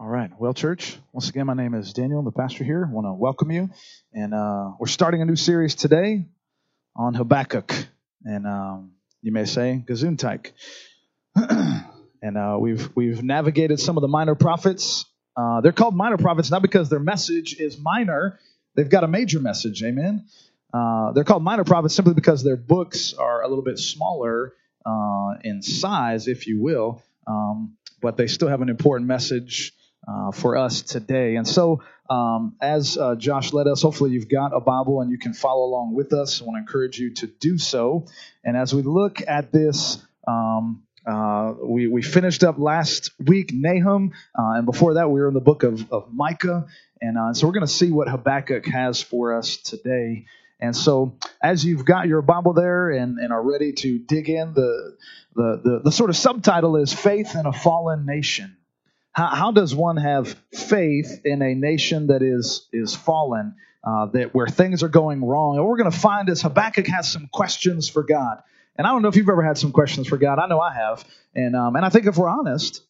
All right. Well, church, once again, my name is Daniel. The pastor here. I want to welcome you. And uh, we're starting a new series today on Habakkuk. And um, you may say, Gesundheit. and uh, we've, we've navigated some of the minor prophets. Uh, they're called minor prophets not because their message is minor, they've got a major message. Amen. Uh, they're called minor prophets simply because their books are a little bit smaller uh, in size, if you will. Um, but they still have an important message uh, for us today. And so, um, as uh, Josh led us, hopefully you've got a Bible and you can follow along with us. I want to encourage you to do so. And as we look at this, um, uh, we, we finished up last week Nahum, uh, and before that we were in the book of, of Micah. And uh, so we're going to see what Habakkuk has for us today. And so, as you've got your Bible there and, and are ready to dig in, the, the, the, the sort of subtitle is Faith in a Fallen Nation. How, how does one have faith in a nation that is is fallen, uh, that where things are going wrong? And we're going to find is Habakkuk has some questions for God. And I don't know if you've ever had some questions for God. I know I have. And um, and I think if we're honest,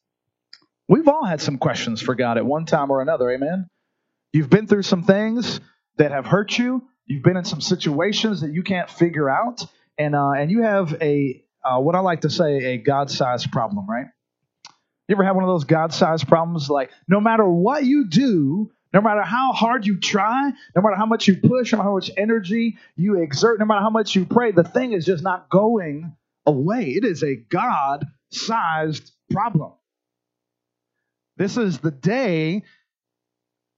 we've all had some questions for God at one time or another. Amen. You've been through some things that have hurt you. You've been in some situations that you can't figure out, and uh, and you have a uh, what I like to say a God-sized problem, right? You ever have one of those God sized problems? Like, no matter what you do, no matter how hard you try, no matter how much you push, no matter how much energy you exert, no matter how much you pray, the thing is just not going away. It is a God sized problem. This is the day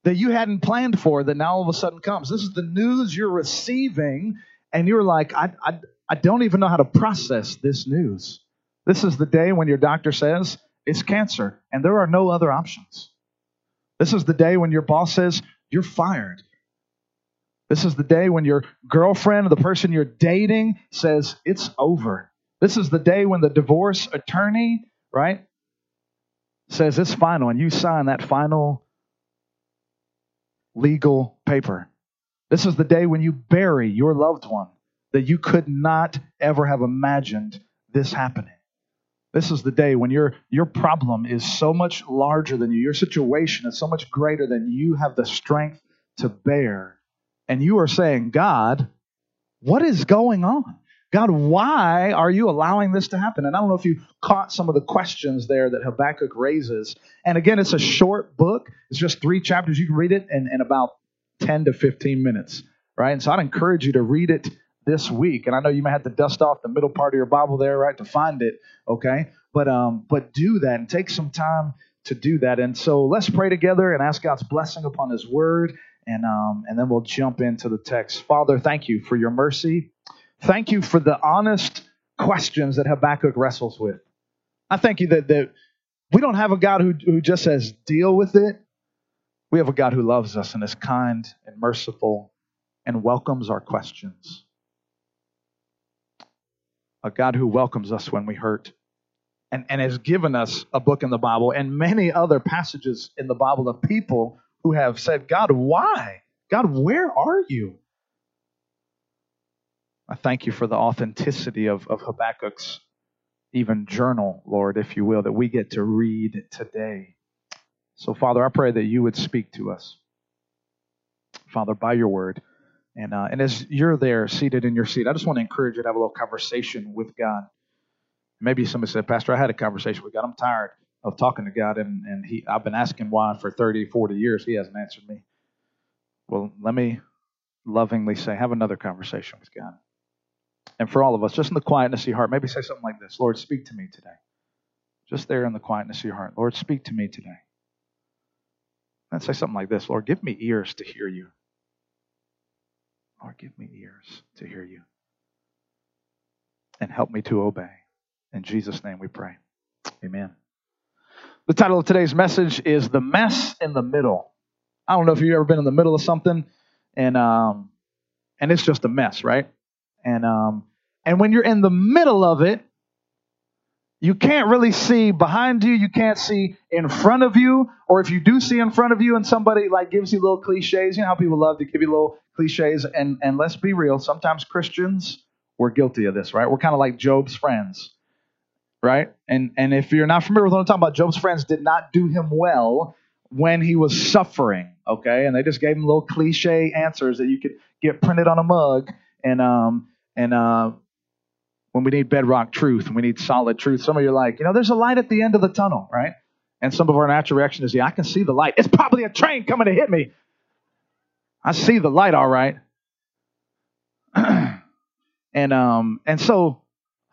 that you hadn't planned for that now all of a sudden comes. This is the news you're receiving, and you're like, I, I, I don't even know how to process this news. This is the day when your doctor says, it's cancer, and there are no other options. This is the day when your boss says you're fired. This is the day when your girlfriend or the person you're dating says it's over. This is the day when the divorce attorney, right, says it's final, and you sign that final legal paper. This is the day when you bury your loved one that you could not ever have imagined this happening. This is the day when your, your problem is so much larger than you, your situation is so much greater than you have the strength to bear. And you are saying, God, what is going on? God, why are you allowing this to happen? And I don't know if you caught some of the questions there that Habakkuk raises. And again, it's a short book, it's just three chapters. You can read it in, in about 10 to 15 minutes, right? And so I'd encourage you to read it this week. And I know you may have to dust off the middle part of your Bible there, right, to find it. Okay, but um, but do that and take some time to do that. And so let's pray together and ask God's blessing upon His Word, and um, and then we'll jump into the text. Father, thank you for your mercy. Thank you for the honest questions that Habakkuk wrestles with. I thank you that that we don't have a God who who just says deal with it. We have a God who loves us and is kind and merciful and welcomes our questions a God who welcomes us when we hurt, and, and has given us a book in the Bible and many other passages in the Bible of people who have said, God, why? God, where are you? I thank you for the authenticity of, of Habakkuk's even journal, Lord, if you will, that we get to read today. So, Father, I pray that you would speak to us, Father, by your word. And, uh, and as you're there seated in your seat, I just want to encourage you to have a little conversation with God. Maybe somebody said, Pastor, I had a conversation with God. I'm tired of talking to God, and, and he, I've been asking why for 30, 40 years. He hasn't answered me. Well, let me lovingly say, have another conversation with God. And for all of us, just in the quietness of your heart, maybe say something like this Lord, speak to me today. Just there in the quietness of your heart. Lord, speak to me today. And say something like this Lord, give me ears to hear you. Lord, give me ears to hear you and help me to obey. In Jesus' name we pray. Amen. The title of today's message is The Mess in the Middle. I don't know if you've ever been in the middle of something and um and it's just a mess, right? And um and when you're in the middle of it, you can't really see behind you, you can't see in front of you, or if you do see in front of you and somebody like gives you little cliches, you know how people love to give you little cliches and and let's be real, sometimes Christians we're guilty of this, right? We're kind of like Job's friends. Right? And and if you're not familiar with what I'm talking about, Job's friends did not do him well when he was suffering. Okay, and they just gave him little cliche answers that you could get printed on a mug, and um and uh when we need bedrock truth and we need solid truth. Some of you are like, you know, there's a light at the end of the tunnel, right? And some of our natural reaction is, yeah, I can see the light. It's probably a train coming to hit me. I see the light, all right. and um and so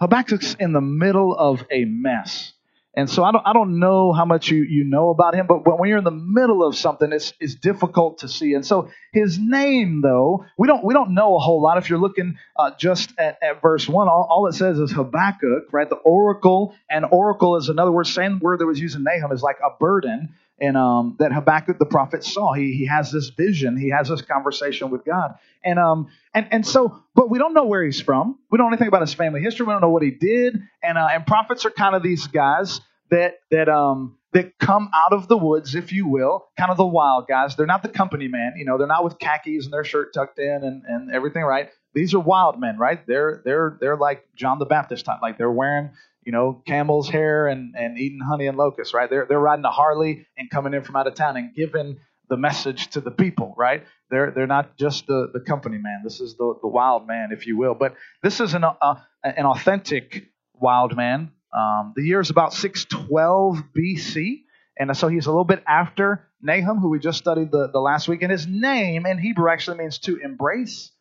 Habakkuk's in the middle of a mess. And so I don't, I don't know how much you, you know about him, but when you're in the middle of something, it's, it's difficult to see. And so his name, though, we don't, we don't know a whole lot. If you're looking uh, just at, at verse 1, all, all it says is Habakkuk, right? The oracle, and oracle is another word, same word that was used in Nahum, is like a burden and um, that Habakkuk the prophet saw. He, he has this vision. He has this conversation with God. And um and and so, but we don't know where he's from. We don't know anything about his family history. We don't know what he did. And uh, and prophets are kind of these guys that that um that come out of the woods, if you will, kind of the wild guys. They're not the company man. You know, they're not with khakis and their shirt tucked in and, and everything, right? These are wild men, right? They're they're they're like John the Baptist type. Like they're wearing you know, camel's hair and, and eating honey and locusts, right? They're, they're riding a Harley and coming in from out of town and giving the message to the people, right? They're, they're not just the, the company man. This is the, the wild man, if you will. But this is an, uh, an authentic wild man. Um, the year is about 612 BC. And so he's a little bit after Nahum, who we just studied the, the last week. And his name in Hebrew actually means to embrace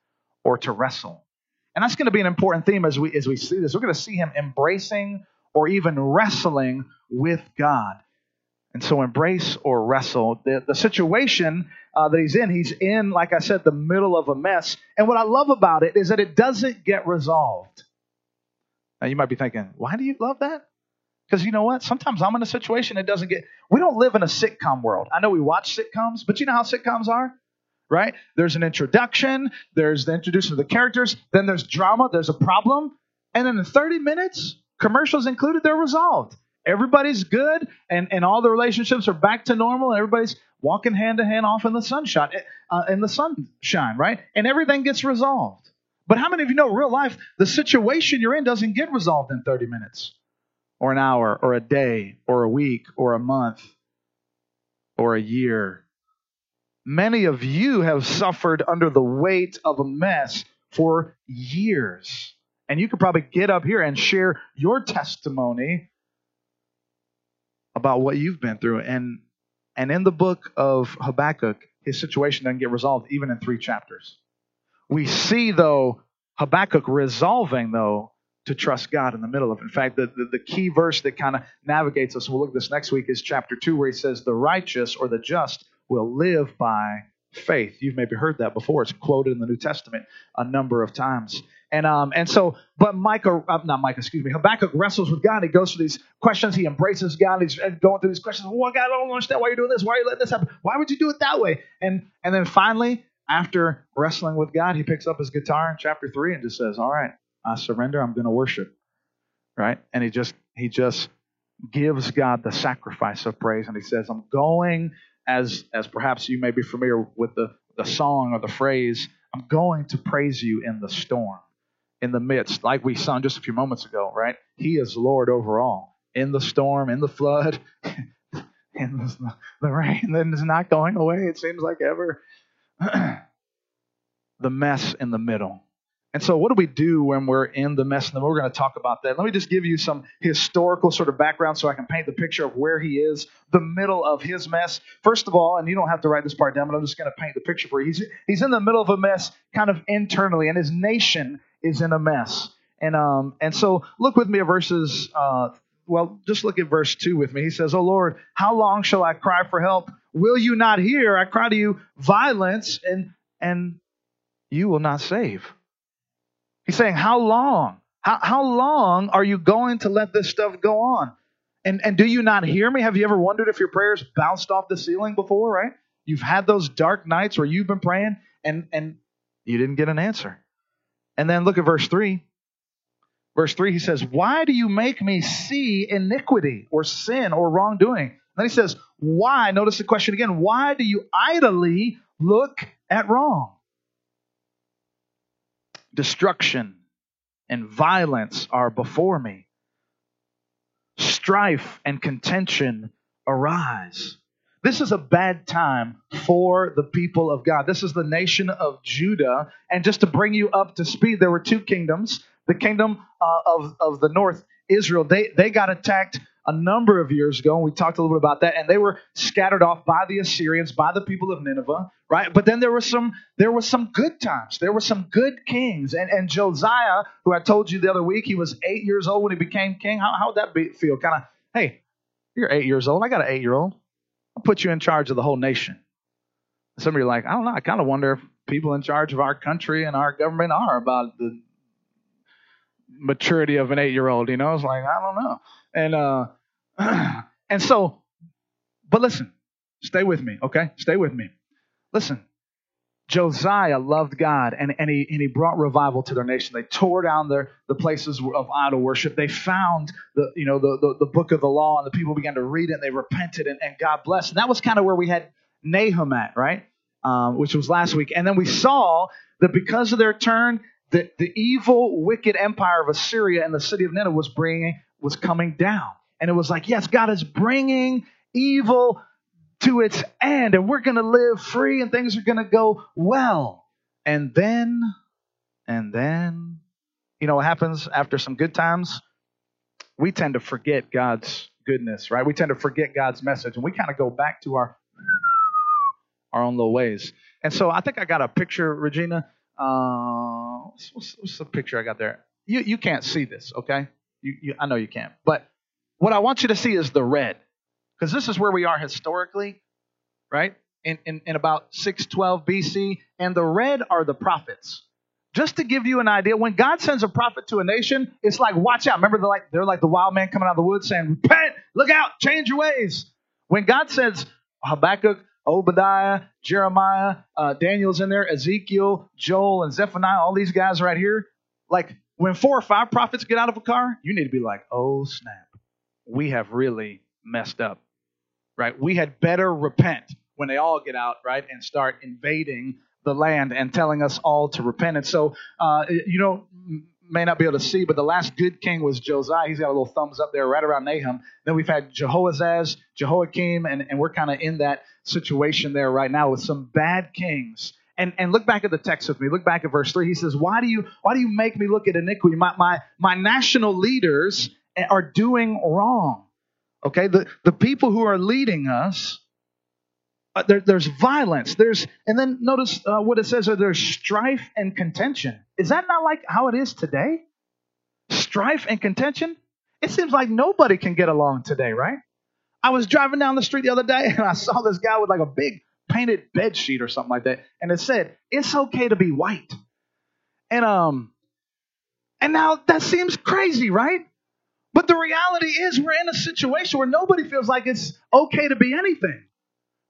or to wrestle. And that's going to be an important theme as we as we see this. We're going to see him embracing or even wrestling with God. And so, embrace or wrestle. The, the situation uh, that he's in, he's in, like I said, the middle of a mess. And what I love about it is that it doesn't get resolved. Now, you might be thinking, why do you love that? Because you know what? Sometimes I'm in a situation that doesn't get. We don't live in a sitcom world. I know we watch sitcoms, but you know how sitcoms are? Right? There's an introduction, there's the introduction of the characters, then there's drama, there's a problem, and then in 30 minutes, commercials included, they're resolved. Everybody's good, and, and all the relationships are back to normal, and everybody's walking hand to hand off in the sunshine, uh, in the sunshine, right? And everything gets resolved. But how many of you know real life, the situation you're in doesn't get resolved in 30 minutes, or an hour, or a day, or a week, or a month, or a year? Many of you have suffered under the weight of a mess for years. And you could probably get up here and share your testimony about what you've been through. And, and in the book of Habakkuk, his situation doesn't get resolved even in three chapters. We see, though, Habakkuk resolving, though, to trust God in the middle of it. In fact, the, the, the key verse that kind of navigates us, we'll look at this next week, is chapter 2, where he says, The righteous or the just will live by faith. You've maybe heard that before. It's quoted in the New Testament a number of times. And um, and so, but Micah, uh, not Micah, excuse me, Habakkuk wrestles with God. He goes through these questions. He embraces God. He's going through these questions. Well, God, I don't understand why you're doing this. Why are you letting this happen? Why would you do it that way? And and then finally, after wrestling with God, he picks up his guitar in chapter three and just says, "All right, I surrender. I'm going to worship." Right? And he just he just gives God the sacrifice of praise, and he says, "I'm going as as perhaps you may be familiar with the, the song or the phrase, I'm going to praise you in the storm, in the midst, like we sung just a few moments ago, right? He is Lord over all. In the storm, in the flood, in the, the rain that is not going away, it seems like ever. the mess in the middle. And so, what do we do when we're in the mess? And we're going to talk about that. Let me just give you some historical sort of background so I can paint the picture of where he is, the middle of his mess. First of all, and you don't have to write this part down, but I'm just going to paint the picture for you. He's, he's in the middle of a mess kind of internally, and his nation is in a mess. And, um, and so, look with me at verses, uh, well, just look at verse 2 with me. He says, Oh Lord, how long shall I cry for help? Will you not hear? I cry to you violence, and, and you will not save. He's saying, How long? How, how long are you going to let this stuff go on? And, and do you not hear me? Have you ever wondered if your prayers bounced off the ceiling before, right? You've had those dark nights where you've been praying and, and you didn't get an answer. And then look at verse 3. Verse 3, he says, Why do you make me see iniquity or sin or wrongdoing? Then he says, Why? Notice the question again. Why do you idly look at wrong? Destruction and violence are before me. Strife and contention arise. this is a bad time for the people of God. This is the nation of Judah. And just to bring you up to speed, there were two kingdoms. The kingdom uh, of, of the north, Israel, they, they got attacked a number of years ago, and we talked a little bit about that. And they were scattered off by the Assyrians, by the people of Nineveh, right? But then there was some there was some good times. There were some good kings, and and Josiah, who I told you the other week, he was eight years old when he became king. How how would that be, feel? Kind of, hey, you're eight years old. I got an eight year old. I'll put you in charge of the whole nation. Some of you are like, I don't know. I kind of wonder if people in charge of our country and our government are about the maturity of an eight year old. You know, it's like I don't know. And uh, and so, but listen, stay with me, okay? Stay with me. Listen, Josiah loved God and, and, he, and he brought revival to their nation. They tore down their, the places of idol worship. They found the, you know, the, the, the book of the law and the people began to read it and they repented and, and God blessed. And that was kind of where we had Nahum at, right? Um, which was last week. And then we saw that because of their turn, the, the evil, wicked empire of Assyria and the city of Nineveh was bringing, was coming down. And it was like, yes, God is bringing evil to its end and we're going to live free and things are going to go well. And then, and then, you know what happens after some good times? We tend to forget God's goodness, right? We tend to forget God's message and we kind of go back to our our own little ways. And so I think I got a picture, Regina. Uh, what's, what's, the picture I got there? You you can't see this, okay? You, you I know you can't. But what I want you to see is the red. Because this is where we are historically, right? In, in, in about 612 BC. And the red are the prophets. Just to give you an idea, when God sends a prophet to a nation, it's like, watch out. Remember, they're like, they're like the wild man coming out of the woods saying, repent, look out, change your ways. When God says, Habakkuk, Obadiah, Jeremiah, uh, Daniel's in there, Ezekiel, Joel, and Zephaniah, all these guys right here, like when four or five prophets get out of a car, you need to be like, oh, snap. We have really messed up right? We had better repent when they all get out, right, and start invading the land and telling us all to repent. And so, uh, you know, may not be able to see, but the last good king was Josiah. He's got a little thumbs up there right around Nahum. Then we've had Jehoahaz, Jehoiakim, and, and we're kind of in that situation there right now with some bad kings. And, and look back at the text with me. Look back at verse 3. He says, Why do you why do you make me look at iniquity? My, my, my national leaders are doing wrong. Okay, the, the people who are leading us, uh, there, there's violence. There's and then notice uh, what it says: there's strife and contention. Is that not like how it is today? Strife and contention. It seems like nobody can get along today, right? I was driving down the street the other day and I saw this guy with like a big painted bed sheet or something like that, and it said, "It's okay to be white." And um, and now that seems crazy, right? But the reality is, we're in a situation where nobody feels like it's okay to be anything,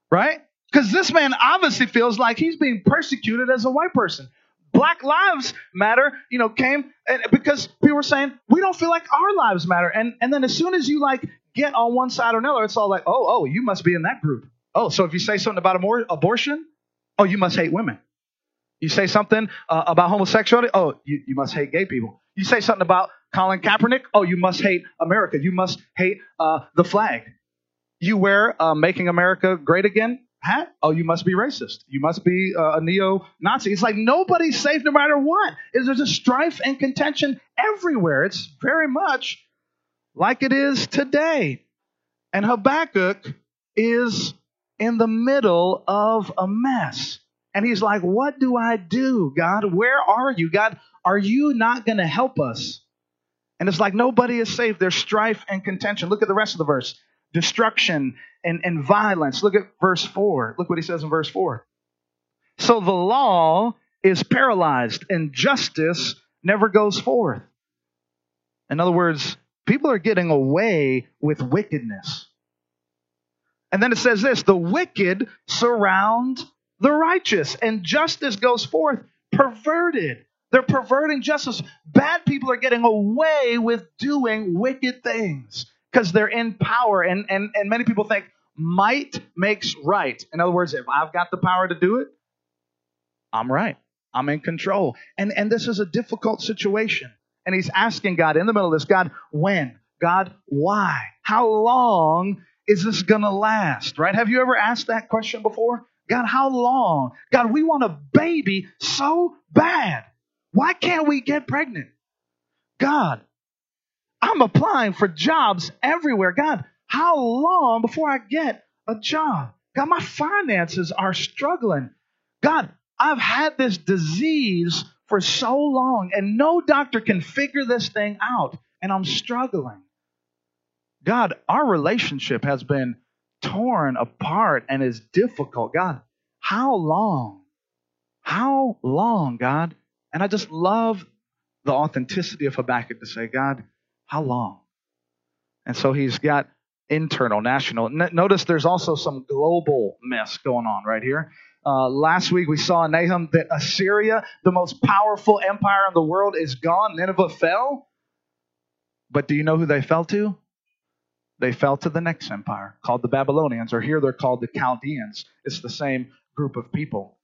right? Because this man obviously feels like he's being persecuted as a white person. Black Lives Matter, you know, came because people were saying we don't feel like our lives matter, and and then as soon as you like get on one side or another, it's all like, oh, oh, you must be in that group. Oh, so if you say something about abortion, oh, you must hate women. You say something uh, about homosexuality, oh, you, you must hate gay people. You say something about Colin Kaepernick, oh, you must hate America. You must hate uh, the flag. You wear uh, Making America Great Again hat, oh, you must be racist. You must be uh, a neo Nazi. It's like nobody's safe no matter what. There's a strife and contention everywhere. It's very much like it is today. And Habakkuk is in the middle of a mess. And he's like, What do I do, God? Where are you? God, are you not going to help us? And it's like nobody is safe. There's strife and contention. Look at the rest of the verse destruction and, and violence. Look at verse 4. Look what he says in verse 4. So the law is paralyzed and justice never goes forth. In other words, people are getting away with wickedness. And then it says this the wicked surround the righteous, and justice goes forth perverted. They're perverting justice. Bad people are getting away with doing wicked things because they're in power. And, and, and many people think might makes right. In other words, if I've got the power to do it, I'm right. I'm in control. And, and this is a difficult situation. And he's asking God in the middle of this God, when? God, why? How long is this going to last? Right? Have you ever asked that question before? God, how long? God, we want a baby so bad. Why can't we get pregnant? God, I'm applying for jobs everywhere. God, how long before I get a job? God, my finances are struggling. God, I've had this disease for so long and no doctor can figure this thing out and I'm struggling. God, our relationship has been torn apart and is difficult. God, how long? How long, God? And I just love the authenticity of Habakkuk to say, God, how long? And so he's got internal, national. Notice there's also some global mess going on right here. Uh, last week we saw in Nahum that Assyria, the most powerful empire in the world, is gone. Nineveh fell. But do you know who they fell to? They fell to the next empire called the Babylonians, or here they're called the Chaldeans. It's the same group of people.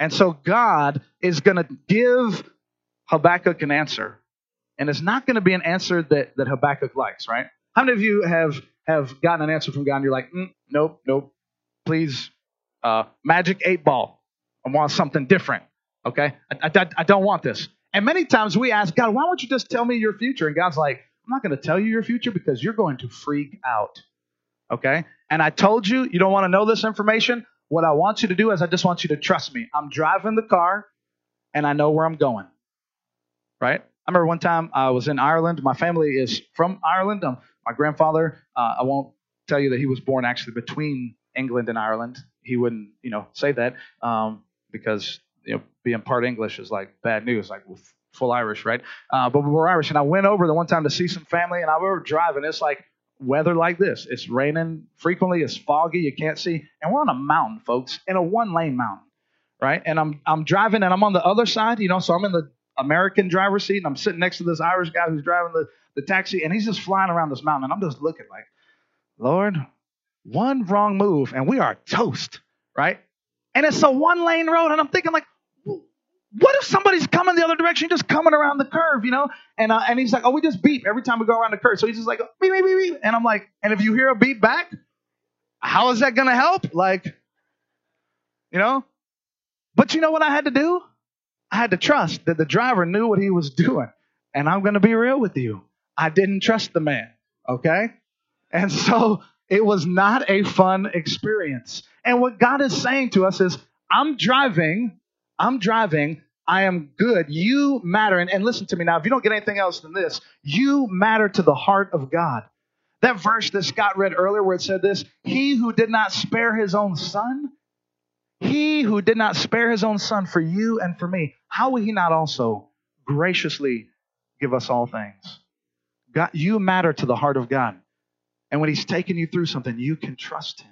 And so God is going to give Habakkuk an answer. And it's not going to be an answer that, that Habakkuk likes, right? How many of you have, have gotten an answer from God and you're like, mm, nope, nope, please, uh, magic eight ball. I want something different, okay? I, I, I don't want this. And many times we ask God, why won't you just tell me your future? And God's like, I'm not going to tell you your future because you're going to freak out, okay? And I told you, you don't want to know this information. What I want you to do is I just want you to trust me. I'm driving the car and I know where I'm going. Right? I remember one time I was in Ireland. My family is from Ireland. Um, my grandfather, uh, I won't tell you that he was born actually between England and Ireland. He wouldn't, you know, say that um, because you know being part English is like bad news, like full Irish, right? Uh, but we were Irish, and I went over the one time to see some family, and I were driving. It's like weather like this. It's raining frequently. It's foggy. You can't see. And we're on a mountain, folks, in a one lane mountain, right? And I'm I'm driving and I'm on the other side, you know, so I'm in the American driver's seat and I'm sitting next to this Irish guy who's driving the, the taxi and he's just flying around this mountain. And I'm just looking like, Lord, one wrong move and we are toast, right? And it's a one lane road. And I'm thinking, like, what if somebody's coming the other direction, just coming around the curve, you know? And uh, and he's like, oh, we just beep every time we go around the curve. So he's just like, beep, beep, beep, beep. And I'm like, and if you hear a beep back, how is that going to help? Like, you know? But you know what I had to do? I had to trust that the driver knew what he was doing. And I'm going to be real with you. I didn't trust the man, okay? And so it was not a fun experience. And what God is saying to us is, I'm driving I'm driving. I am good. You matter. And, and listen to me now. If you don't get anything else than this, you matter to the heart of God. That verse that Scott read earlier, where it said this He who did not spare his own son, he who did not spare his own son for you and for me, how will he not also graciously give us all things? God, you matter to the heart of God. And when he's taking you through something, you can trust him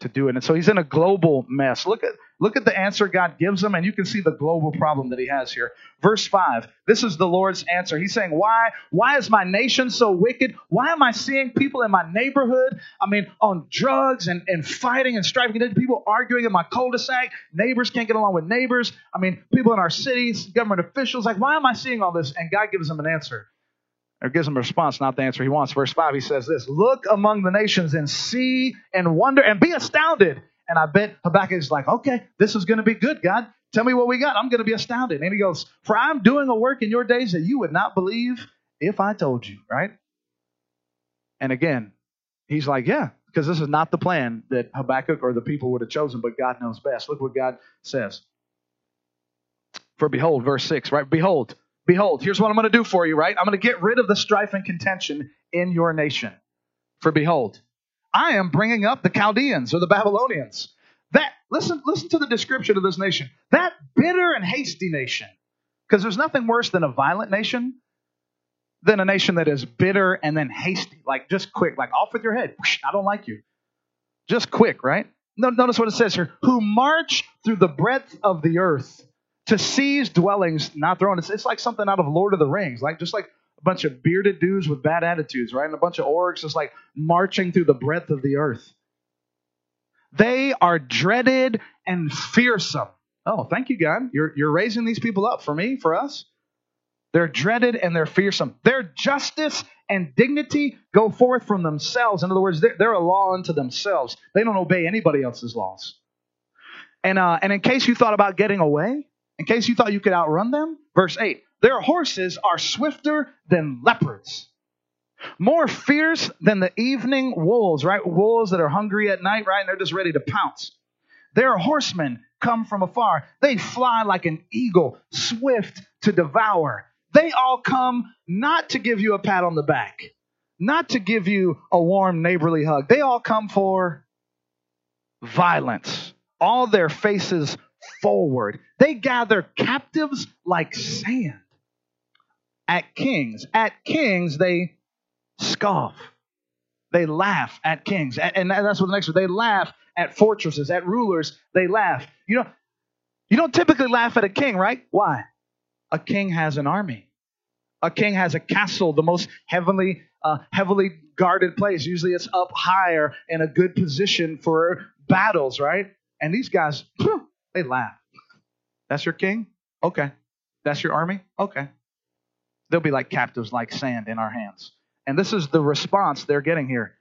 to do it. And so he's in a global mess. Look at Look at the answer God gives him, and you can see the global problem that he has here. Verse 5. This is the Lord's answer. He's saying, Why? Why is my nation so wicked? Why am I seeing people in my neighborhood, I mean, on drugs and, and fighting and striving, people arguing in my cul-de-sac, neighbors can't get along with neighbors. I mean, people in our cities, government officials, like, why am I seeing all this? And God gives him an answer. Or gives him a response, not the answer he wants. Verse 5, he says this Look among the nations and see and wonder and be astounded and I bet Habakkuk is like, okay, this is going to be good, God. Tell me what we got. I'm going to be astounded. And he goes, For I'm doing a work in your days that you would not believe if I told you, right? And again, he's like, Yeah, because this is not the plan that Habakkuk or the people would have chosen, but God knows best. Look what God says. For behold, verse 6, right? Behold, behold, here's what I'm going to do for you, right? I'm going to get rid of the strife and contention in your nation. For behold, I am bringing up the Chaldeans or the Babylonians. That listen, listen to the description of this nation. That bitter and hasty nation. Because there's nothing worse than a violent nation than a nation that is bitter and then hasty, like just quick, like off with your head. I don't like you. Just quick, right? Notice what it says here. Who march through the breadth of the earth to seize dwellings not thrown. It's, it's like something out of Lord of the Rings, like just like a bunch of bearded dudes with bad attitudes, right? And a bunch of orcs just like marching through the breadth of the earth. They are dreaded and fearsome. Oh, thank you, God. You're, you're raising these people up for me, for us. They're dreaded and they're fearsome. Their justice and dignity go forth from themselves. In other words, they're, they're a law unto themselves. They don't obey anybody else's laws. And, uh, and in case you thought about getting away, in case you thought you could outrun them, verse 8 their horses are swifter than leopards, more fierce than the evening wolves, right? Wolves that are hungry at night, right? And they're just ready to pounce. Their horsemen come from afar. They fly like an eagle, swift to devour. They all come not to give you a pat on the back, not to give you a warm neighborly hug. They all come for violence. All their faces forward. They gather captives like sand. At kings, at kings, they scoff. They laugh at kings. And that's what the next one. They laugh at fortresses, at rulers. They laugh. You know, you don't typically laugh at a king, right? Why? A king has an army. A king has a castle, the most heavily, uh, heavily guarded place. Usually it's up higher in a good position for battles, right? And these guys, they laugh. That's your king? Okay. That's your army? Okay. They'll be like captives, like sand in our hands. And this is the response they're getting here.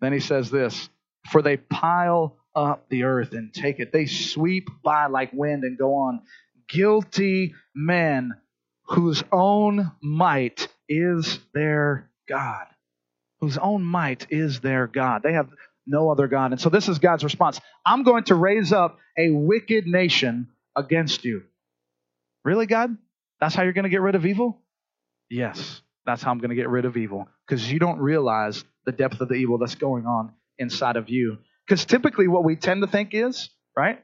Then he says this For they pile up the earth and take it. They sweep by like wind and go on. Guilty men whose own might is their God. Whose own might is their God. They have no other God. And so this is God's response I'm going to raise up a wicked nation against you. Really, God? That's how you're going to get rid of evil? Yes, that's how I'm going to get rid of evil. Because you don't realize the depth of the evil that's going on inside of you. Because typically, what we tend to think is, right?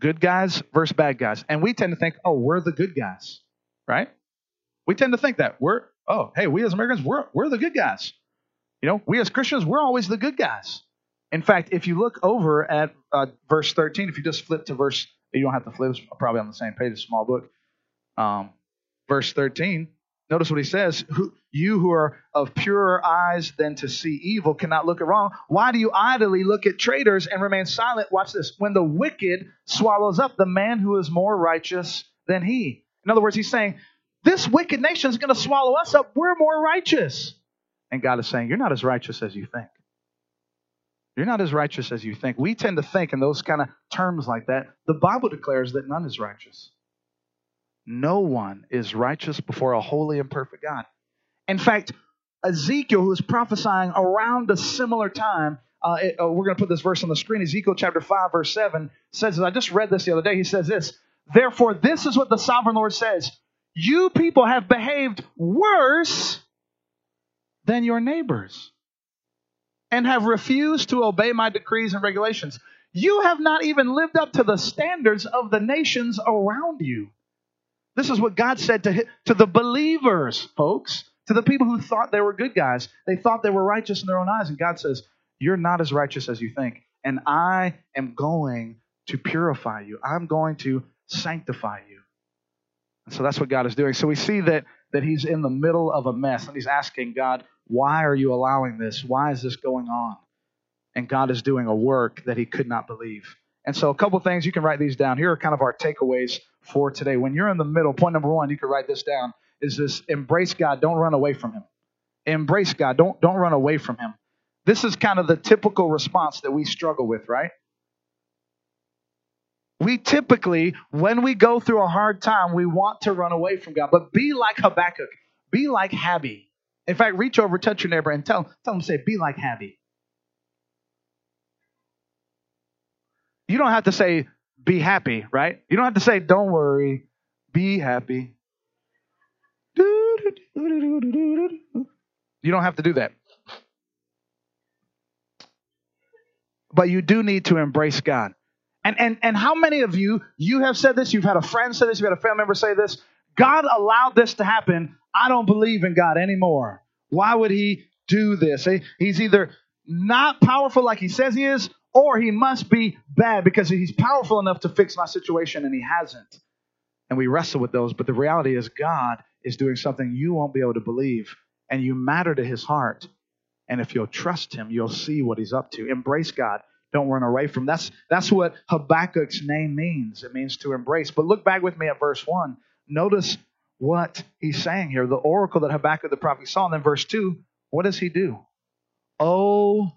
Good guys versus bad guys. And we tend to think, oh, we're the good guys, right? We tend to think that. We're, oh, hey, we as Americans, we're, we're the good guys. You know, we as Christians, we're always the good guys. In fact, if you look over at uh, verse 13, if you just flip to verse, you don't have to flip, it's probably on the same page, a small book. Um, verse 13, notice what he says You who are of purer eyes than to see evil cannot look at wrong. Why do you idly look at traitors and remain silent? Watch this. When the wicked swallows up the man who is more righteous than he. In other words, he's saying, This wicked nation is going to swallow us up. We're more righteous. And God is saying, You're not as righteous as you think. You're not as righteous as you think. We tend to think in those kind of terms like that. The Bible declares that none is righteous. No one is righteous before a holy and perfect God. In fact, Ezekiel, who's prophesying around a similar time, uh, it, uh, we're going to put this verse on the screen. Ezekiel chapter 5, verse 7 says, I just read this the other day. He says this Therefore, this is what the sovereign Lord says You people have behaved worse than your neighbors and have refused to obey my decrees and regulations. You have not even lived up to the standards of the nations around you. This is what God said to, to the believers, folks, to the people who thought they were good guys. They thought they were righteous in their own eyes. And God says, You're not as righteous as you think. And I am going to purify you, I'm going to sanctify you. And so that's what God is doing. So we see that, that He's in the middle of a mess and He's asking God, why are you allowing this? Why is this going on? And God is doing a work that he could not believe. And so, a couple things, you can write these down. Here are kind of our takeaways for today. When you're in the middle, point number one, you can write this down, is this embrace God, don't run away from him. Embrace God, don't, don't run away from him. This is kind of the typical response that we struggle with, right? We typically, when we go through a hard time, we want to run away from God. But be like Habakkuk, be like Habby. In fact, reach over, touch your neighbor, and tell, tell them, say, be like Habby. You don't have to say, be happy, right? You don't have to say, don't worry, be happy. You don't have to do that. But you do need to embrace God. And, and, and how many of you, you have said this, you've had a friend say this, you've had a family member say this, God allowed this to happen. I don't believe in God anymore. Why would he do this? He's either not powerful like he says he is, or he must be bad because he's powerful enough to fix my situation and he hasn't. And we wrestle with those, but the reality is God is doing something you won't be able to believe, and you matter to his heart. And if you'll trust him, you'll see what he's up to. Embrace God. Don't run away from him. That's that's what Habakkuk's name means. It means to embrace. But look back with me at verse 1. Notice what he's saying here. The oracle that Habakkuk the prophet saw. And then verse 2, what does he do? Oh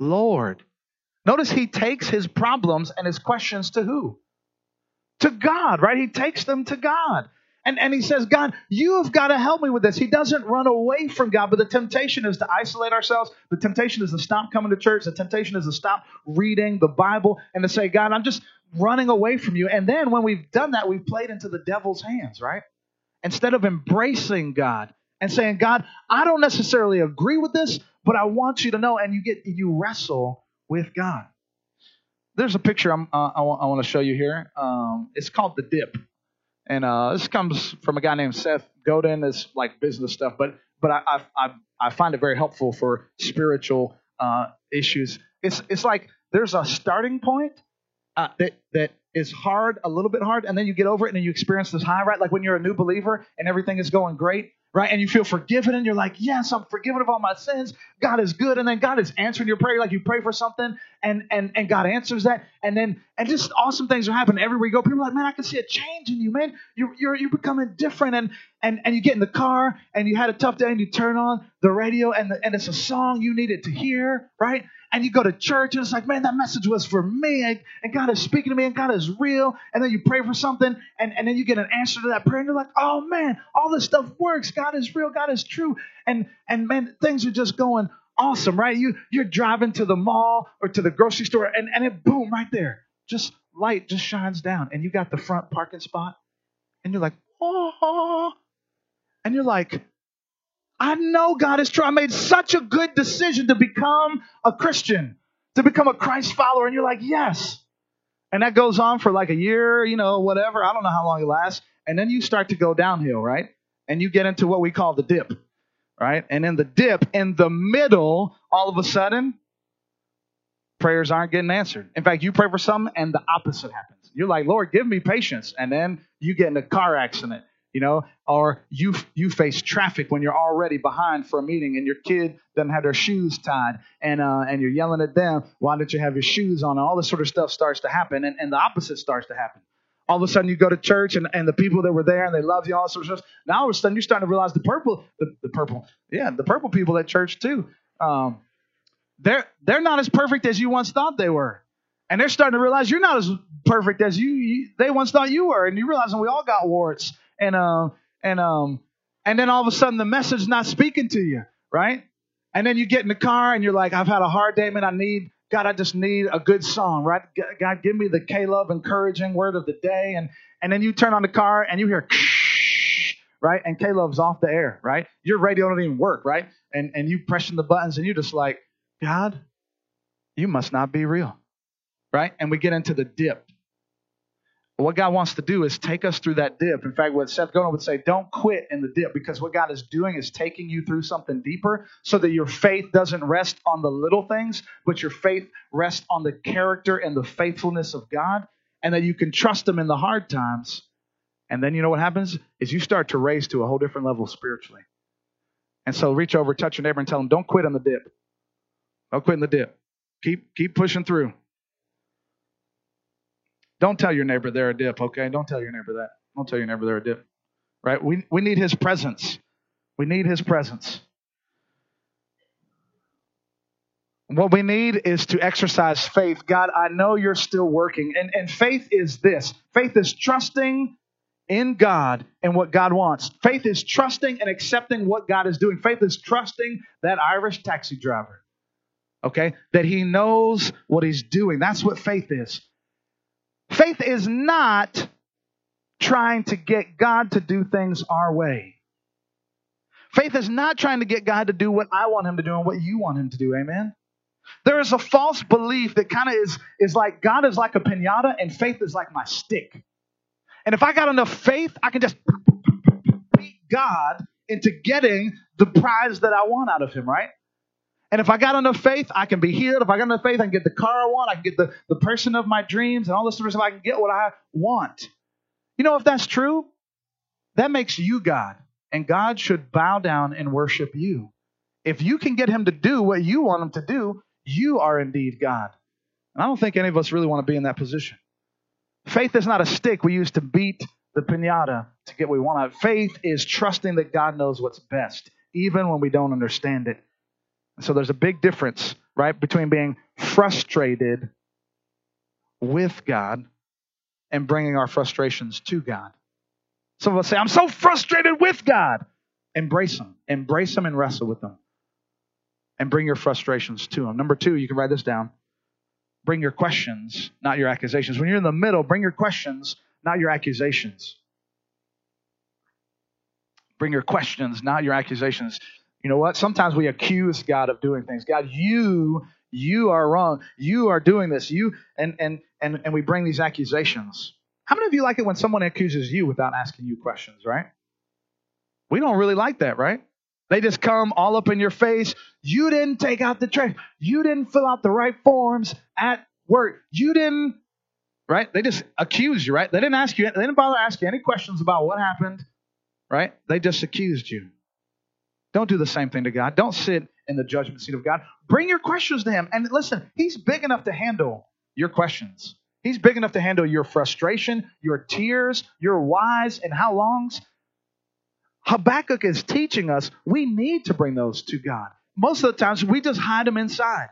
Lord. Notice he takes his problems and his questions to who? To God, right? He takes them to God. And, and he says, God, you have got to help me with this. He doesn't run away from God, but the temptation is to isolate ourselves. The temptation is to stop coming to church. The temptation is to stop reading the Bible and to say, God, I'm just running away from you. And then when we've done that, we've played into the devil's hands, right? Instead of embracing God and saying, God, I don't necessarily agree with this, but I want you to know. And you get, you wrestle with God. There's a picture uh, I, want, to show you here. Um, it's called the dip. And uh, this comes from a guy named Seth Godin. It's like business stuff, but but I I, I find it very helpful for spiritual uh, issues. It's it's like there's a starting point uh, that that is hard, a little bit hard, and then you get over it and then you experience this high, right? Like when you're a new believer and everything is going great, right? And you feel forgiven and you're like, yes, I'm forgiven of all my sins. God is good. And then God is answering your prayer. Like you pray for something and and and God answers that. And then and just awesome things are happening everywhere you go. People are like, man, I can see a change in you, man. You're you're you're becoming different. And and and you get in the car and you had a tough day and you turn on the radio and the, and it's a song you needed to hear, right? And you go to church and it's like, man, that message was for me, and, God is speaking to me, and God is real. And then you pray for something, and, and then you get an answer to that prayer, and you're like, oh man, all this stuff works. God is real. God is true. And and man, things are just going awesome, right? You you're driving to the mall or to the grocery store, and and it boom right there, just light just shines down, and you got the front parking spot, and you're like, oh, and you're like, I know God is true. I made such a good decision to become a Christian, to become a Christ follower. And you're like, yes. And that goes on for like a year, you know, whatever. I don't know how long it lasts. And then you start to go downhill, right? And you get into what we call the dip, right? And in the dip, in the middle, all of a sudden, prayers aren't getting answered. In fact, you pray for something and the opposite happens. You're like, Lord, give me patience. And then you get in a car accident you know, or you you face traffic when you're already behind for a meeting and your kid doesn't have their shoes tied and uh, and you're yelling at them, why don't you have your shoes on? And all this sort of stuff starts to happen, and, and the opposite starts to happen. All of a sudden, you go to church and, and the people that were there and they love you, all sorts of stuff. Now all of a sudden, you're starting to realize the purple, the, the purple, yeah, the purple people at church too. Um, they're they're not as perfect as you once thought they were, and they're starting to realize you're not as perfect as you, you they once thought you were, and you realizing we all got warts and um and um and then all of a sudden the message's not speaking to you, right? And then you get in the car and you're like, I've had a hard day, man. I need God. I just need a good song, right? God, give me the K-Love encouraging word of the day, and and then you turn on the car and you hear. Right, and K-Love's off the air, right? Your radio don't even work, right? And and you pressing the buttons, and you're just like, God, you must not be real, right? And we get into the dip, what God wants to do is take us through that dip. In fact, what Seth Godin would say, don't quit in the dip because what God is doing is taking you through something deeper so that your faith doesn't rest on the little things, but your faith rests on the character and the faithfulness of God and that you can trust Him in the hard times. And then you know what happens? Is you start to raise to a whole different level spiritually. And so reach over, touch your neighbor, and tell them, don't quit on the dip. Don't quit in the dip. Keep, keep pushing through. Don't tell your neighbor they're a dip, okay? Don't tell your neighbor that. Don't tell your neighbor they're a dip. Right? We, we need his presence. We need his presence. What we need is to exercise faith. God, I know you're still working. And, and faith is this faith is trusting in God and what God wants. Faith is trusting and accepting what God is doing. Faith is trusting that Irish taxi driver, okay, that he knows what he's doing. That's what faith is. Faith is not trying to get God to do things our way. Faith is not trying to get God to do what I want him to do and what you want him to do. Amen. There is a false belief that kind of is, is like God is like a pinata and faith is like my stick. And if I got enough faith, I can just beat God into getting the prize that I want out of him, right? And if I got enough faith, I can be healed. If I got enough faith, I can get the car I want. I can get the, the person of my dreams and all this sort of stuff. I can get what I want. You know, if that's true, that makes you God. And God should bow down and worship you. If you can get him to do what you want him to do, you are indeed God. And I don't think any of us really want to be in that position. Faith is not a stick we use to beat the pinata to get what we want. Faith is trusting that God knows what's best, even when we don't understand it. So there's a big difference, right, between being frustrated with God and bringing our frustrations to God. Some of us say, I'm so frustrated with God. Embrace them. Embrace them and wrestle with them. And bring your frustrations to Him. Number two, you can write this down. Bring your questions, not your accusations. When you're in the middle, bring your questions, not your accusations. Bring your questions, not your accusations. You know what? Sometimes we accuse God of doing things. God, you you are wrong. You are doing this. You and and and and we bring these accusations. How many of you like it when someone accuses you without asking you questions, right? We don't really like that, right? They just come all up in your face. You didn't take out the trash. You didn't fill out the right forms at work. You didn't, right? They just accuse you, right? They didn't ask you, they didn't bother asking any questions about what happened, right? They just accused you. Don't do the same thing to God. Don't sit in the judgment seat of God. Bring your questions to Him. And listen, He's big enough to handle your questions. He's big enough to handle your frustration, your tears, your whys and how longs. Habakkuk is teaching us we need to bring those to God. Most of the times we just hide them inside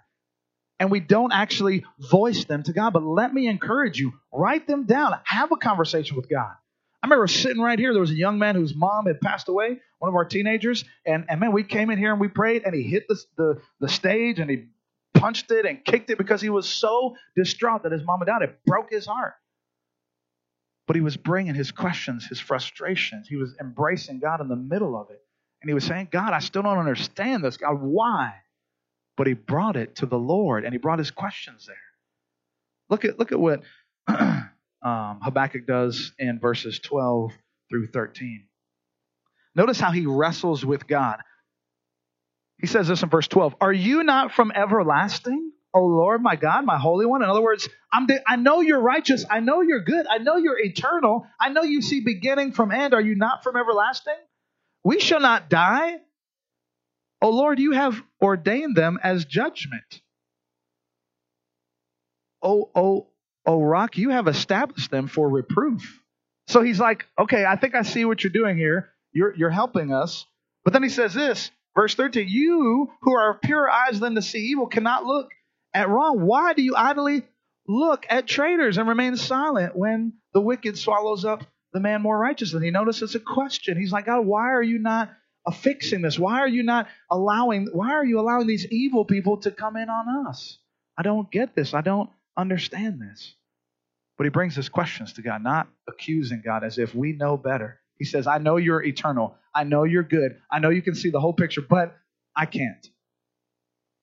and we don't actually voice them to God. But let me encourage you write them down, have a conversation with God. I remember sitting right here. There was a young man whose mom had passed away, one of our teenagers, and, and man, we came in here and we prayed, and he hit the, the, the stage and he punched it and kicked it because he was so distraught that his mom had died. It broke his heart. But he was bringing his questions, his frustrations. He was embracing God in the middle of it. And he was saying, God, I still don't understand this. God, why? But he brought it to the Lord and he brought his questions there. Look at, look at what um, Habakkuk does in verses 12 through 13. Notice how he wrestles with God. He says this in verse 12 Are you not from everlasting, O Lord, my God, my Holy One? In other words, I'm the, I know you're righteous. I know you're good. I know you're eternal. I know you see beginning from end. Are you not from everlasting? We shall not die. O Lord, you have ordained them as judgment. O, o, o rock, you have established them for reproof. So he's like, okay, I think I see what you're doing here. You're, you're helping us. But then he says this Verse 13, you who are of purer eyes than to see evil cannot look at wrong. Why do you idly look at traitors and remain silent when the wicked swallows up the man more righteous than he? Notice it's a question. He's like, God, why are you not affixing this? Why are you not allowing, why are you allowing these evil people to come in on us? I don't get this. I don't understand this. But he brings his questions to God, not accusing God as if we know better. He says, I know you're eternal. I know you're good. I know you can see the whole picture, but I can't.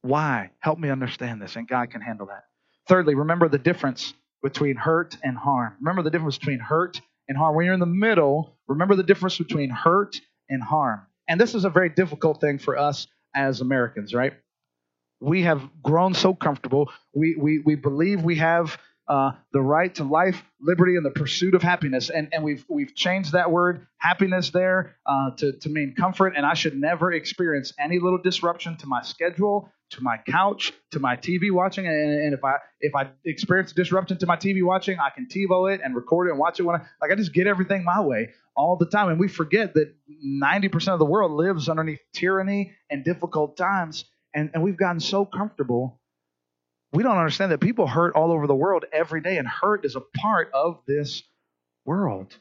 Why? Help me understand this, and God can handle that. Thirdly, remember the difference between hurt and harm. Remember the difference between hurt and harm. When you're in the middle, remember the difference between hurt and harm. And this is a very difficult thing for us as Americans, right? We have grown so comfortable. We, we, we believe we have uh, the right to life, liberty, and the pursuit of happiness. And, and we've, we've changed that word happiness there uh, to, to mean comfort. And I should never experience any little disruption to my schedule, to my couch, to my TV watching. And, and if I if I experience a disruption to my TV watching, I can TiVo it and record it and watch it when I like. I just get everything my way all the time. And we forget that 90% of the world lives underneath tyranny and difficult times. And, and we've gotten so comfortable we don't understand that people hurt all over the world every day, and hurt is a part of this world.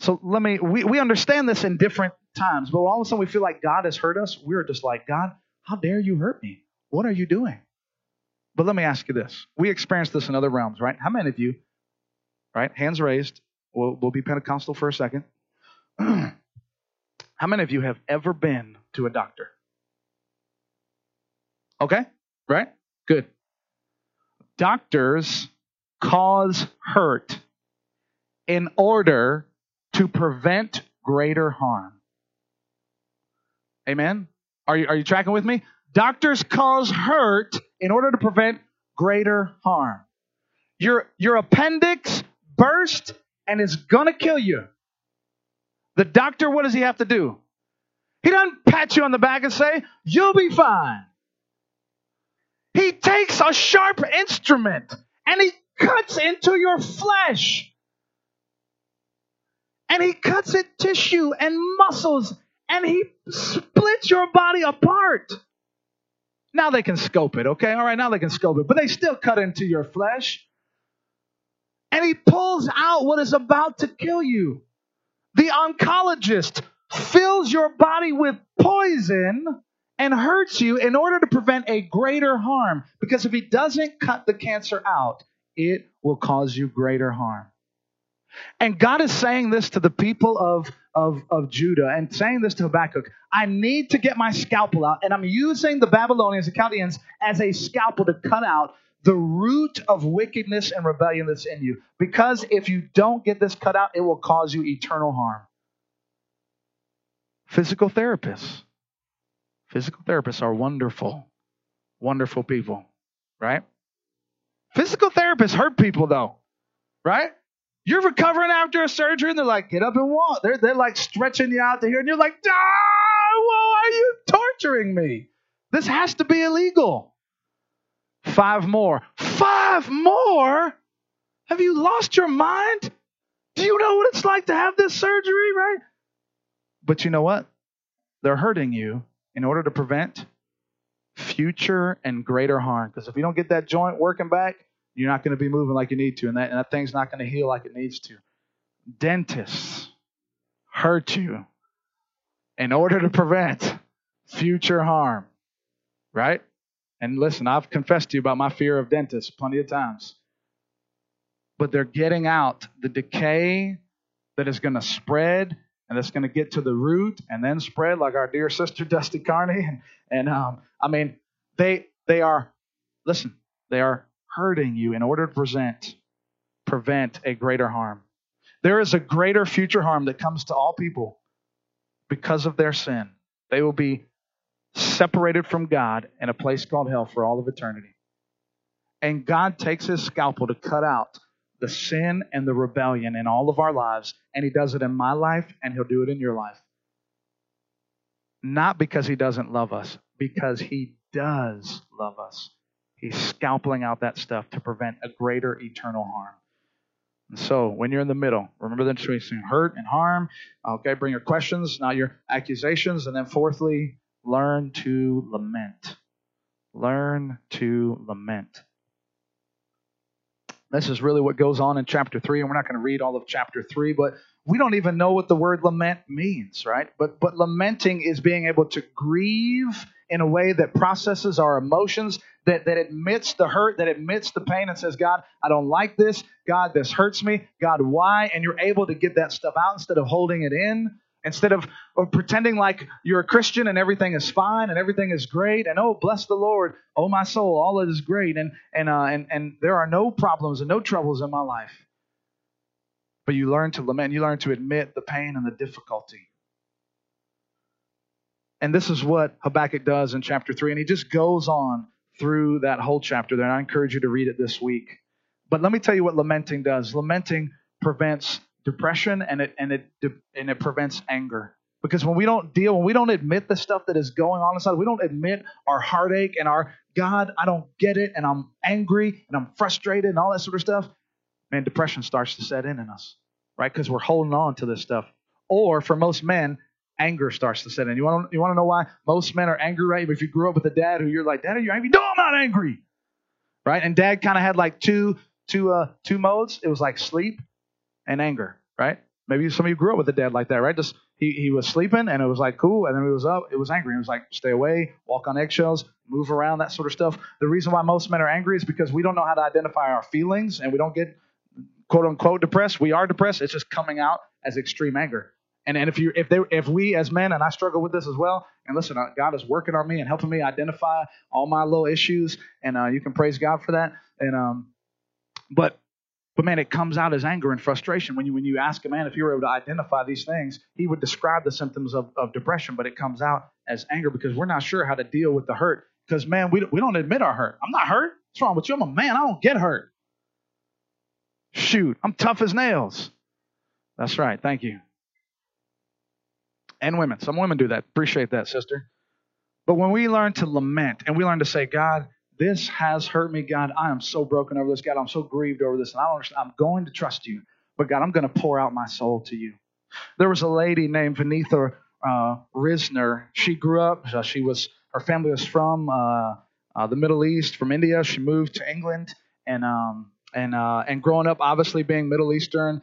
So let me, we, we understand this in different times, but all of a sudden we feel like God has hurt us. We're just like, God, how dare you hurt me? What are you doing? But let me ask you this. We experience this in other realms, right? How many of you, right? Hands raised. We'll, we'll be Pentecostal for a second. How many of you have ever been to a doctor? Okay, right? Good. Doctors cause hurt in order to prevent greater harm. Amen? Are you, are you tracking with me? Doctors cause hurt in order to prevent greater harm. Your, your appendix burst and it's going to kill you. The doctor, what does he have to do? He doesn't pat you on the back and say, You'll be fine. He takes a sharp instrument and he cuts into your flesh. and he cuts at tissue and muscles and he splits your body apart. Now they can scope it, okay? All right, now they can scope it, but they still cut into your flesh. And he pulls out what is about to kill you. The oncologist fills your body with poison and hurts you in order to prevent a greater harm. Because if he doesn't cut the cancer out, it will cause you greater harm. And God is saying this to the people of, of, of Judah and saying this to Habakkuk. I need to get my scalpel out, and I'm using the Babylonians, the Chaldeans, as a scalpel to cut out the root of wickedness and rebellion that's in you. Because if you don't get this cut out, it will cause you eternal harm. Physical therapists. Physical therapists are wonderful, wonderful people, right? Physical therapists hurt people, though, right? You're recovering after a surgery, and they're like, get up and walk. They're, they're like stretching you out to here, and you're like, ah, why are you torturing me? This has to be illegal. Five more. Five more? Have you lost your mind? Do you know what it's like to have this surgery, right? But you know what? They're hurting you in order to prevent future and greater harm. Because if you don't get that joint working back, you're not going to be moving like you need to, and that, and that thing's not going to heal like it needs to. Dentists hurt you in order to prevent future harm, right? And listen, I've confessed to you about my fear of dentists plenty of times. But they're getting out the decay that is going to spread and it's going to get to the root and then spread like our dear sister Dusty Carney. And, and um, I mean, they they are listen, they are hurting you in order to present prevent a greater harm. There is a greater future harm that comes to all people because of their sin. They will be separated from God in a place called hell for all of eternity. And God takes his scalpel to cut out the sin and the rebellion in all of our lives, and He does it in my life, and He'll do it in your life. Not because He doesn't love us, because He does love us. He's scalping out that stuff to prevent a greater eternal harm. And so, when you're in the middle, remember the difference between hurt and harm. Okay, bring your questions, not your accusations. And then, fourthly, learn to lament. Learn to lament. This is really what goes on in chapter 3, and we're not going to read all of chapter 3, but we don't even know what the word lament means, right? But but lamenting is being able to grieve in a way that processes our emotions, that, that admits the hurt, that admits the pain, and says, God, I don't like this. God, this hurts me. God, why? And you're able to get that stuff out instead of holding it in. Instead of, of pretending like you're a Christian and everything is fine and everything is great and oh bless the Lord, oh my soul, all is great and and uh, and and there are no problems and no troubles in my life. But you learn to lament, you learn to admit the pain and the difficulty. And this is what Habakkuk does in chapter 3. And he just goes on through that whole chapter there. And I encourage you to read it this week. But let me tell you what lamenting does. Lamenting prevents depression and it and it and it prevents anger. Because when we don't deal, when we don't admit the stuff that is going on inside, we don't admit our heartache and our God, I don't get it, and I'm angry and I'm frustrated and all that sort of stuff, man, depression starts to set in in us, right? Because we're holding on to this stuff. Or for most men, anger starts to set in. You want to, you want to know why most men are angry, right? If you grew up with a dad who you're like, Dad, are you angry? No, I'm not angry, right? And dad kind of had like two two uh two modes. It was like sleep and anger, right? Maybe some of you grew up with a dad like that, right? Just he, he was sleeping and it was like cool, and then he was up, it was angry. It was like stay away, walk on eggshells, move around, that sort of stuff. The reason why most men are angry is because we don't know how to identify our feelings and we don't get quote unquote depressed. We are depressed. It's just coming out as extreme anger. And, and if you if they if we as men and I struggle with this as well, and listen, uh, God is working on me and helping me identify all my little issues, and uh, you can praise God for that. And um, but but man, it comes out as anger and frustration. When you when you ask a man if you were able to identify these things, he would describe the symptoms of, of depression, but it comes out as anger because we're not sure how to deal with the hurt. Because man, we we don't admit our hurt. I'm not hurt. What's wrong with you? I'm a man. I don't get hurt. Shoot, I'm tough as nails. That's right. Thank you. And women. Some women do that. Appreciate that, sister. But when we learn to lament and we learn to say, God, this has hurt me, God. I am so broken over this. God, I'm so grieved over this. And I don't understand. I'm going to trust you. But God, I'm going to pour out my soul to you. There was a lady named Vaneetha uh, Risner. She grew up. Uh, she was her family was from uh, uh, the Middle East, from India. She moved to England, and um, and uh, and growing up, obviously being Middle Eastern,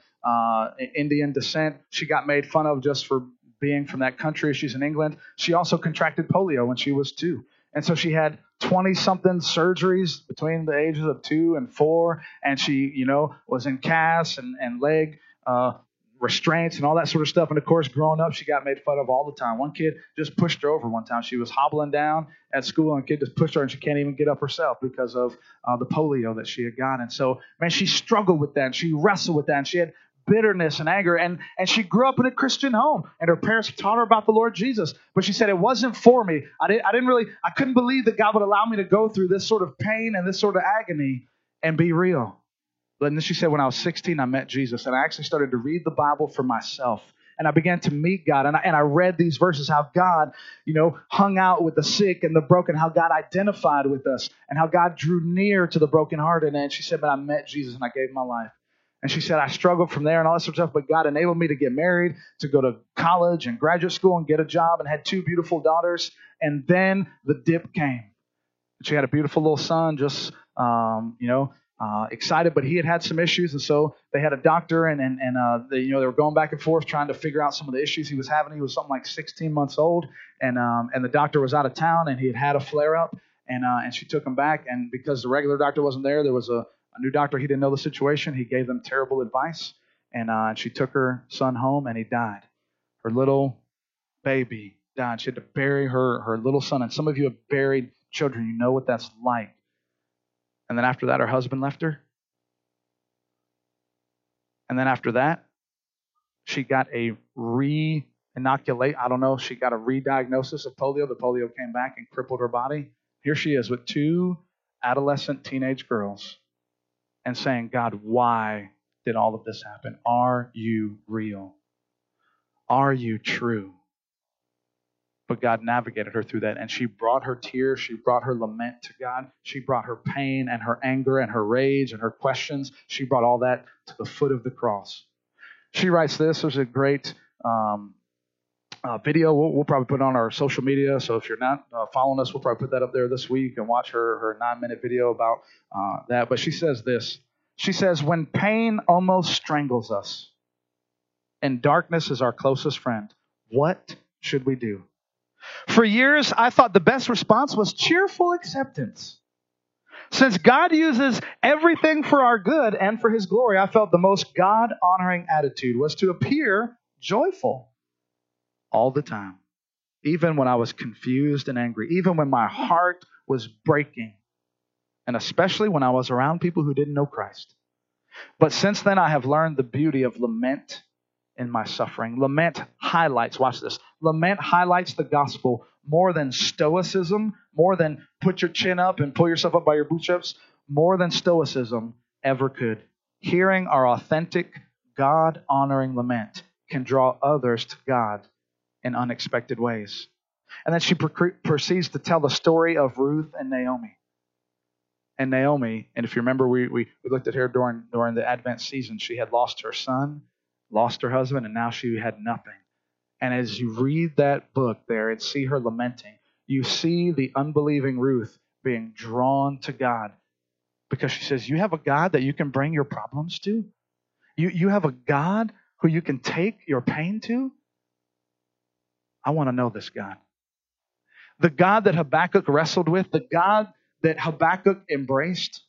Indian descent, she got made fun of just for being from that country. She's in England. She also contracted polio when she was two. And so she had 20 something surgeries between the ages of two and four. And she, you know, was in casts and, and leg uh, restraints and all that sort of stuff. And of course, growing up, she got made fun of all the time. One kid just pushed her over one time. She was hobbling down at school, and a kid just pushed her, and she can't even get up herself because of uh, the polio that she had gotten. And so, man, she struggled with that. And she wrestled with that. And she had bitterness and anger. And, and she grew up in a Christian home, and her parents taught her about the Lord Jesus. But she said, It wasn't for me. I didn't, I didn't really, I couldn't believe that God would allow me to go through this sort of pain and this sort of agony and be real. But then she said, when I was 16, I met Jesus, and I actually started to read the Bible for myself. And I began to meet God, and I, and I read these verses how God, you know, hung out with the sick and the broken, how God identified with us, and how God drew near to the brokenhearted. And she said, but I met Jesus and I gave my life. And she said, I struggled from there and all that sort of stuff, but God enabled me to get married, to go to college and graduate school and get a job, and had two beautiful daughters. And then the dip came. She had a beautiful little son, just, um, you know, uh, excited, but he had had some issues, and so they had a doctor, and and and uh, they, you know they were going back and forth trying to figure out some of the issues he was having. He was something like 16 months old, and um, and the doctor was out of town, and he had had a flare up, and uh, and she took him back, and because the regular doctor wasn't there, there was a, a new doctor. He didn't know the situation. He gave them terrible advice, and uh, she took her son home, and he died. Her little baby died. She had to bury her her little son, and some of you have buried children. You know what that's like and then after that, her husband left her. And then after that, she got a re inoculate. I don't know. She got a re diagnosis of polio. The polio came back and crippled her body. Here she is with two adolescent teenage girls and saying, God, why did all of this happen? Are you real? Are you true? But God navigated her through that, and she brought her tears, she brought her lament to God, she brought her pain and her anger and her rage and her questions. She brought all that to the foot of the cross. She writes this. There's a great um, uh, video. We'll, we'll, probably put on our social media. So if you're not uh, following us, we'll probably put that up there this week and watch her her nine minute video about uh, that. But she says this. She says, "When pain almost strangles us, and darkness is our closest friend, what should we do?" For years, I thought the best response was cheerful acceptance. Since God uses everything for our good and for His glory, I felt the most God honoring attitude was to appear joyful all the time, even when I was confused and angry, even when my heart was breaking, and especially when I was around people who didn't know Christ. But since then, I have learned the beauty of lament in my suffering. Lament highlights, watch this. Lament highlights the gospel more than stoicism, more than put your chin up and pull yourself up by your bootstraps, more than stoicism ever could. Hearing our authentic, God honoring lament can draw others to God in unexpected ways. And then she proceeds to tell the story of Ruth and Naomi. And Naomi, and if you remember, we, we, we looked at her during, during the Advent season. She had lost her son lost her husband, and now she had nothing. And as you read that book there and see her lamenting, you see the unbelieving Ruth being drawn to God because she says, You have a God that you can bring your problems to? You, you have a God who you can take your pain to? I want to know this God. The God that Habakkuk wrestled with, the God that Habakkuk embraced,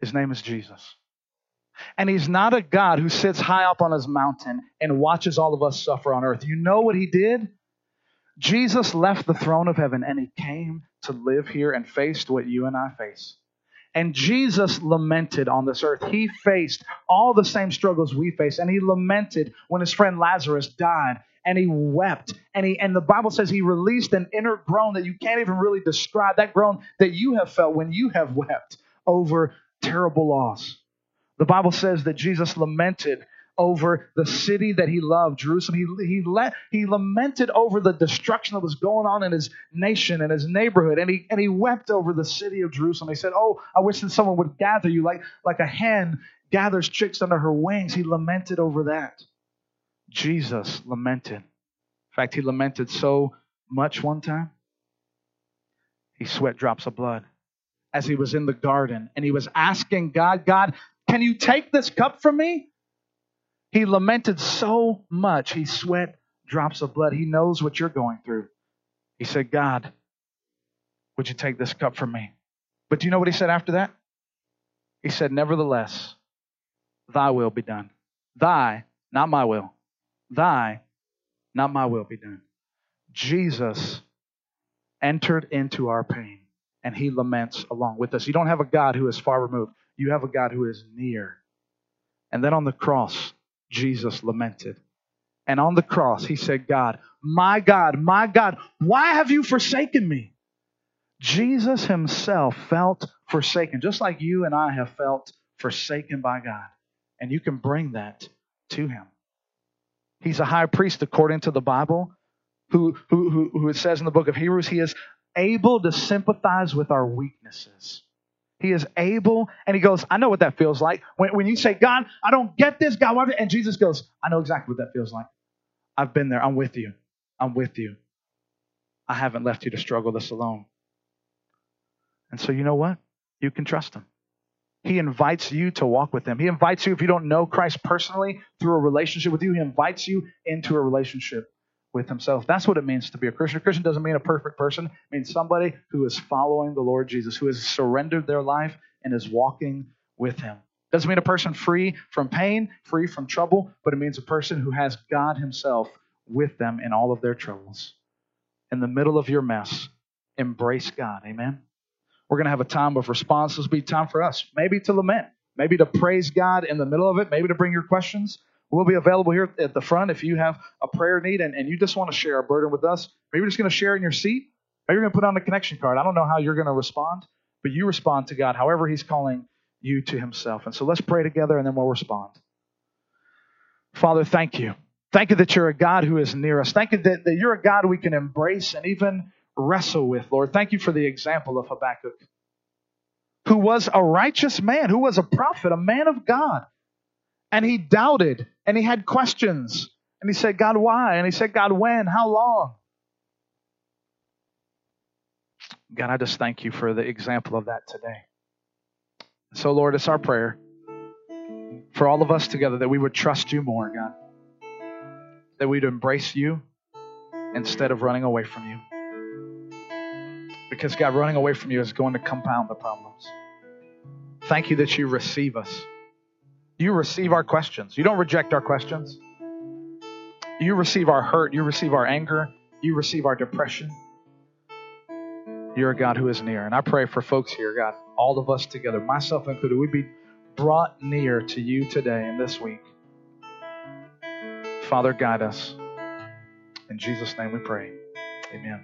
his name is Jesus. And he's not a God who sits high up on his mountain and watches all of us suffer on earth. You know what he did? Jesus left the throne of heaven and he came to live here and faced what you and I face. And Jesus lamented on this earth. He faced all the same struggles we face. And he lamented when his friend Lazarus died. And he wept. And he and the Bible says he released an inner groan that you can't even really describe. That groan that you have felt when you have wept over terrible loss. The Bible says that Jesus lamented over the city that he loved, Jerusalem. He, he, let, he lamented over the destruction that was going on in his nation and his neighborhood. And he, and he wept over the city of Jerusalem. He said, Oh, I wish that someone would gather you like, like a hen gathers chicks under her wings. He lamented over that. Jesus lamented. In fact, he lamented so much one time, he sweat drops of blood as he was in the garden and he was asking God, God, can you take this cup from me? He lamented so much, he sweat drops of blood. He knows what you're going through. He said, God, would you take this cup from me? But do you know what he said after that? He said, Nevertheless, thy will be done. Thy, not my will. Thy, not my will be done. Jesus entered into our pain and he laments along with us. You don't have a God who is far removed, you have a God who is near. And then on the cross, Jesus lamented. And on the cross, he said, God, my God, my God, why have you forsaken me? Jesus himself felt forsaken, just like you and I have felt forsaken by God. And you can bring that to him. He's a high priest according to the Bible, who, who, who, who it says in the book of Hebrews, he is able to sympathize with our weaknesses. He is able, and he goes, I know what that feels like. When, when you say, God, I don't get this, God, and Jesus goes, I know exactly what that feels like. I've been there. I'm with you. I'm with you. I haven't left you to struggle this alone. And so, you know what? You can trust him. He invites you to walk with him. He invites you, if you don't know Christ personally, through a relationship with you, he invites you into a relationship with himself. That's what it means to be a Christian. A Christian doesn't mean a perfect person. It means somebody who is following the Lord Jesus, who has surrendered their life and is walking with him. Doesn't mean a person free from pain, free from trouble, but it means a person who has God himself with them in all of their troubles. In the middle of your mess, embrace God. Amen. We're going to have a time of response. This will be time for us, maybe to lament, maybe to praise God in the middle of it, maybe to bring your questions. We'll be available here at the front if you have a prayer need and, and you just want to share a burden with us. Maybe you're just going to share in your seat. Maybe you're going to put on a connection card. I don't know how you're going to respond, but you respond to God however He's calling you to Himself. And so let's pray together and then we'll respond. Father, thank you. Thank you that you're a God who is near us. Thank you that, that you're a God we can embrace and even wrestle with, Lord. Thank you for the example of Habakkuk, who was a righteous man, who was a prophet, a man of God and he doubted and he had questions. And he said, God, why? And he said, God, when? How long? God, I just thank you for the example of that today. So, Lord, it's our prayer for all of us together that we would trust you more, God. That we'd embrace you instead of running away from you. Because, God, running away from you is going to compound the problems. Thank you that you receive us. You receive our questions. You don't reject our questions. You receive our hurt. You receive our anger. You receive our depression. You're a God who is near. And I pray for folks here, God, all of us together, myself included, we'd be brought near to you today and this week. Father, guide us. In Jesus' name we pray. Amen.